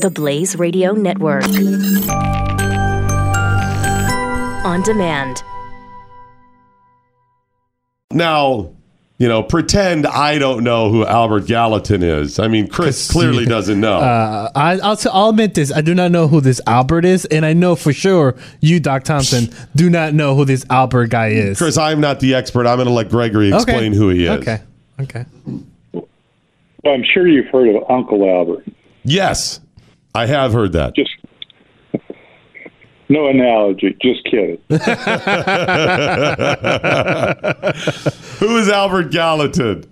The Blaze Radio Network. On demand. Now, you know, pretend I don't know who Albert Gallatin is. I mean, Chris clearly doesn't know. Uh, I, I'll, t- I'll admit this. I do not know who this Albert is, and I know for sure you, Doc Thompson, do not know who this Albert guy is. Chris, I'm not the expert. I'm going to let Gregory explain okay. who he is. Okay. Okay. Well, I'm sure you've heard of Uncle Albert. Yes, I have heard that. Just no analogy. Just kidding. Who is Albert Gallatin?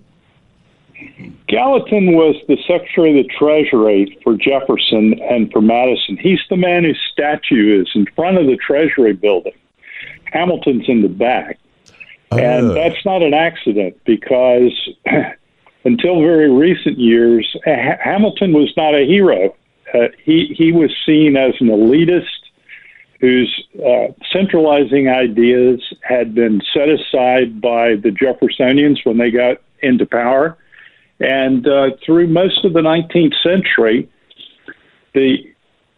Gallatin was the Secretary of the Treasury for Jefferson and for Madison. He's the man whose statue is in front of the Treasury building. Hamilton's in the back. And Uh. that's not an accident because until very recent years, ha- Hamilton was not a hero. Uh, he, he was seen as an elitist whose uh, centralizing ideas had been set aside by the Jeffersonians when they got into power. And uh, through most of the 19th century, the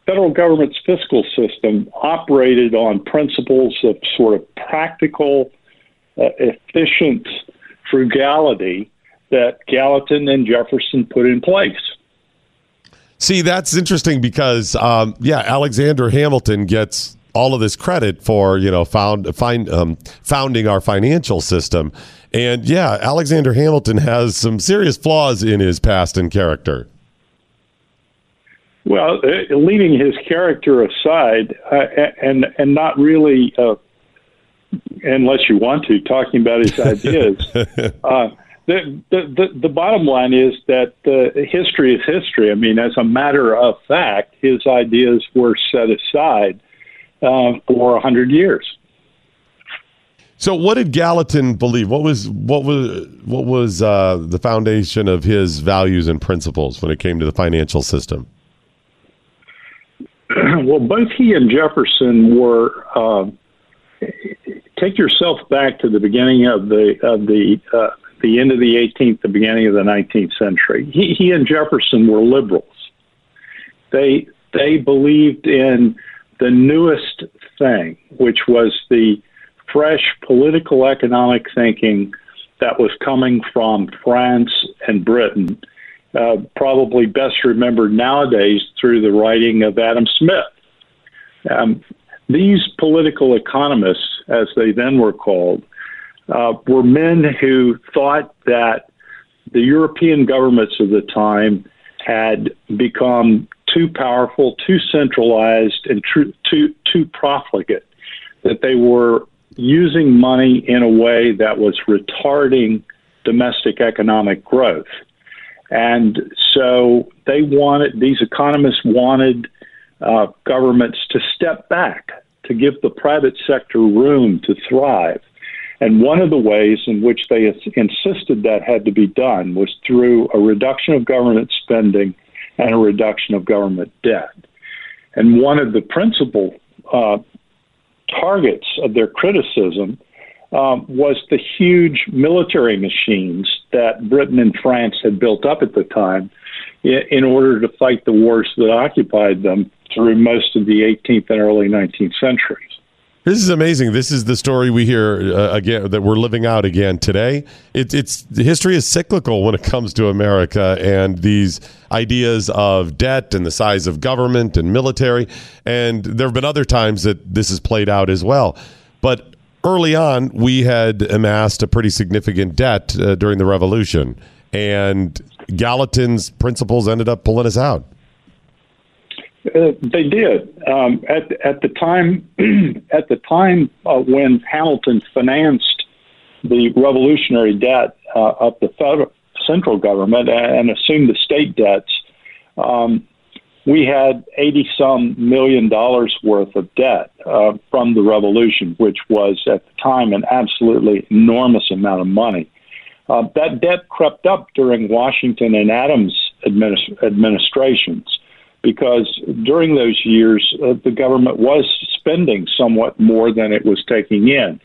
federal government's fiscal system operated on principles of sort of practical, uh, efficient frugality that Gallatin and Jefferson put in place. See, that's interesting because, um, yeah, Alexander Hamilton gets all of this credit for you know found find um, founding our financial system, and yeah, Alexander Hamilton has some serious flaws in his past and character. Well, uh, leaving his character aside, uh, and and not really, uh, unless you want to, talking about his ideas. The, the the the bottom line is that uh, history is history. I mean, as a matter of fact, his ideas were set aside uh, for a hundred years. So, what did Gallatin believe? What was what was what was uh, the foundation of his values and principles when it came to the financial system? well, both he and Jefferson were. Uh, take yourself back to the beginning of the of the uh, the end of the 18th, the beginning of the 19th century. He, he and Jefferson were liberals. They they believed in the newest thing, which was the fresh political economic thinking that was coming from France and Britain, uh, probably best remembered nowadays through the writing of Adam Smith. Um, these political economists, as they then were called, uh, were men who thought that the European governments of the time had become too powerful, too centralized, and too, too, too profligate, that they were using money in a way that was retarding domestic economic growth. And so they wanted, these economists wanted uh, governments to step back, to give the private sector room to thrive. And one of the ways in which they insisted that had to be done was through a reduction of government spending and a reduction of government debt. And one of the principal uh, targets of their criticism um, was the huge military machines that Britain and France had built up at the time in, in order to fight the wars that occupied them through most of the 18th and early 19th centuries. This is amazing. This is the story we hear uh, again that we're living out again today. It, it's history is cyclical when it comes to America and these ideas of debt and the size of government and military. And there have been other times that this has played out as well. But early on, we had amassed a pretty significant debt uh, during the Revolution, and Gallatin's principles ended up pulling us out. Uh, they did um, at at the time at the time uh, when Hamilton financed the revolutionary debt uh, of the federal central government and assumed the state debts. Um, we had eighty some million dollars worth of debt uh, from the revolution, which was at the time an absolutely enormous amount of money. Uh, that debt crept up during Washington and Adams administ- administrations because during those years uh, the government was spending somewhat more than it was taking in,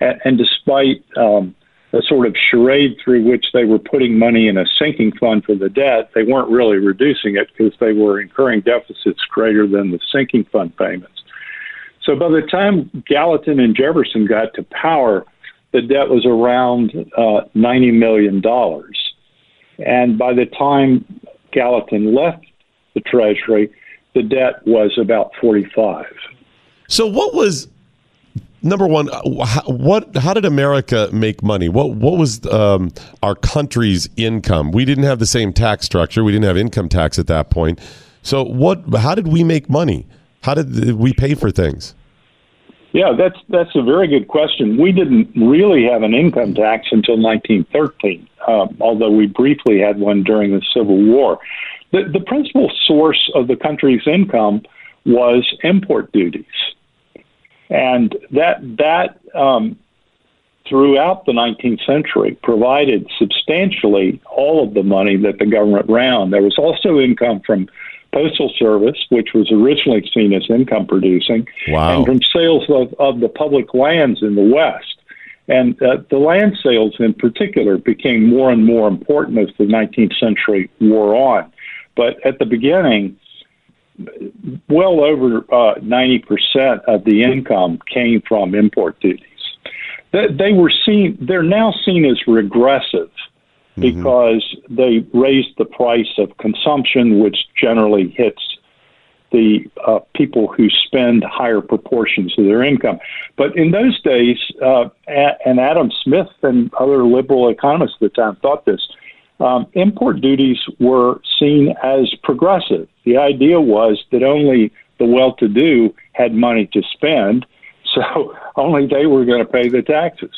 and, and despite um, a sort of charade through which they were putting money in a sinking fund for the debt. They weren't really reducing it because they were incurring deficits greater than the sinking fund payments. So by the time Gallatin and Jefferson got to power, the debt was around uh, $90 million. And by the time Gallatin left the Treasury, the debt was about 45. So what was number one? What? How did America make money? What? What was um, our country's income? We didn't have the same tax structure. We didn't have income tax at that point. So what? How did we make money? How did we pay for things? Yeah, that's that's a very good question. We didn't really have an income tax until 1913, uh, although we briefly had one during the Civil War. The, the principal source of the country's income was import duties, and that that um, throughout the 19th century provided substantially all of the money that the government ran. There was also income from Postal Service, which was originally seen as income producing, wow. and from sales of, of the public lands in the West. And uh, the land sales in particular became more and more important as the 19th century wore on. But at the beginning, well over uh, 90% of the income came from import duties. They, they were seen, they're now seen as regressive Mm-hmm. because mm-hmm. they raised the price of consumption, which generally hits the uh, people who spend higher proportions of their income. But in those days, uh, and Adam Smith and other liberal economists at the time thought this, um, import duties were seen as progressive. The idea was that only the well to do had money to spend, so only they were going to pay the taxes.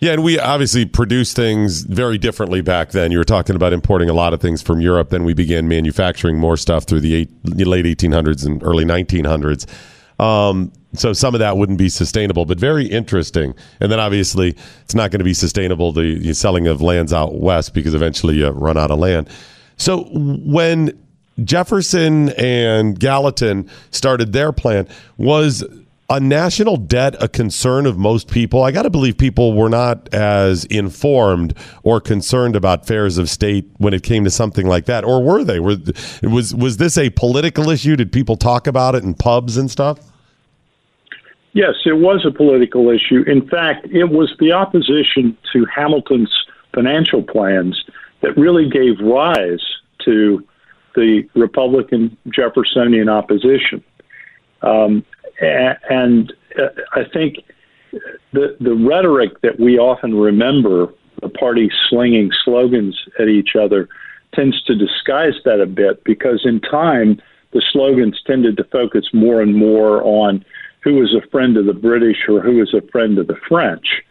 Yeah, and we obviously produce things very differently back then. You were talking about importing a lot of things from Europe. Then we began manufacturing more stuff through the eight, late 1800s and early 1900s. Um, so some of that wouldn't be sustainable, but very interesting. And then obviously, it's not going to be sustainable the, selling of lands out west because eventually you run out of land. So when Jefferson and Gallatin started their plan, was a national debt a concern of most people? I got to believe people were not as informed or concerned about fairs of state when it came to something like that, or were they? Were was was this a political issue? Did people talk about it in pubs and stuff? Yes, it was a political issue. In fact, it was the opposition to Hamilton's financial plans that really gave rise to the Republican Jeffersonian opposition. Um, and uh, I think the the rhetoric that we often remember, the parties slinging slogans at each other, tends to disguise that a bit because in time the slogans tended to focus more and more on who was a friend of the British or who was a friend of the French.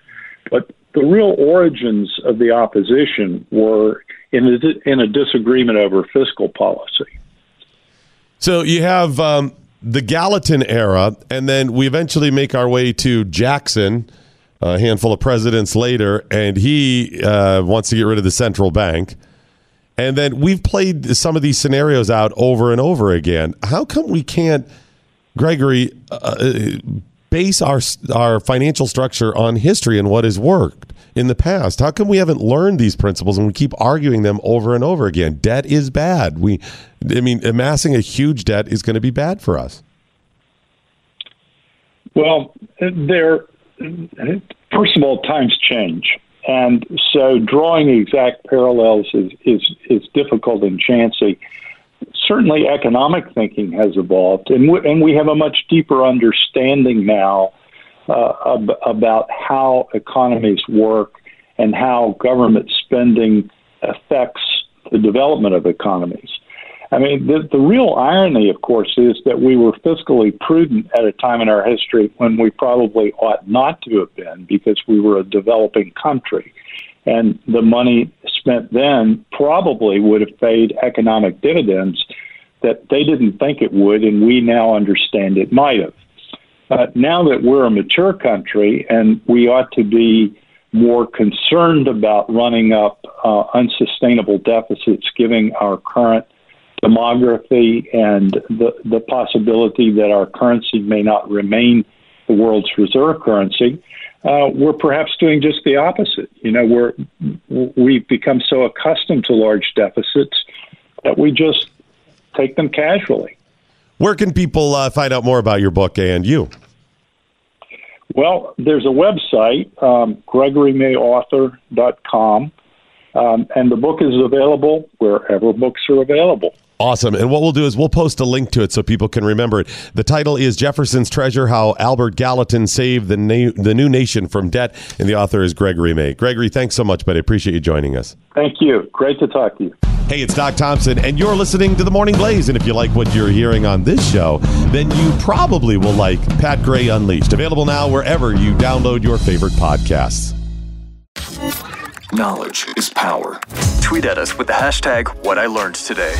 But the real origins of the opposition were in a, in a disagreement over fiscal policy. So you have um, the Gallatin era, and then we eventually make our way to Jackson, a handful of presidents later, and he uh, wants to get rid of the central bank. And then we've played some of these scenarios out over and over again. How come we can't, Gregory, uh, base our our financial structure on history and what has worked in the past. How come we haven't learned these principles and we keep arguing them over and over again? Debt is bad. We, I mean, amassing a huge debt is going to be bad for us. Well, there. First of all, times change, and so drawing exact parallels is is, is difficult and chancy certainly economic thinking has evolved, and we, and we have a much deeper understanding now uh, ab- about how economies work and how government spending affects the development of economies. I mean, the, the real irony, of course, is that we were fiscally prudent at a time in our history when we probably ought not to have been because we were a developing country. And the money spent then probably would have paid economic dividends that they didn't think it would, and we now understand it might have. Uh, now that we're a mature country and we ought to be more concerned about running up uh, unsustainable deficits, given our current demography and the, the possibility that our currency may not remain the world's reserve currency, uh, we're perhaps doing just the opposite. You know, we're we've become so accustomed to large deficits that we just take them casually. Where can people uh, find out more about your book and you? Well, there's a website, um, gregorymayauthor.com, um, and the book is available wherever books are available. Awesome. And what we'll do is we'll post a link to it so people can remember it. The title is Jefferson's Treasure How Albert Gallatin Saved the, Na- the New Nation from Debt. And the author is Gregory May. Gregory, thanks so much, buddy. Appreciate you joining us. Thank you. Great to talk to you. Hey, it's Doc Thompson, and you're listening to The Morning Blaze. And if you like what you're hearing on this show, then you probably will like Pat Gray Unleashed. Available now wherever you download your favorite podcasts. Knowledge is power. Tweet at us with the hashtag What I Learned Today.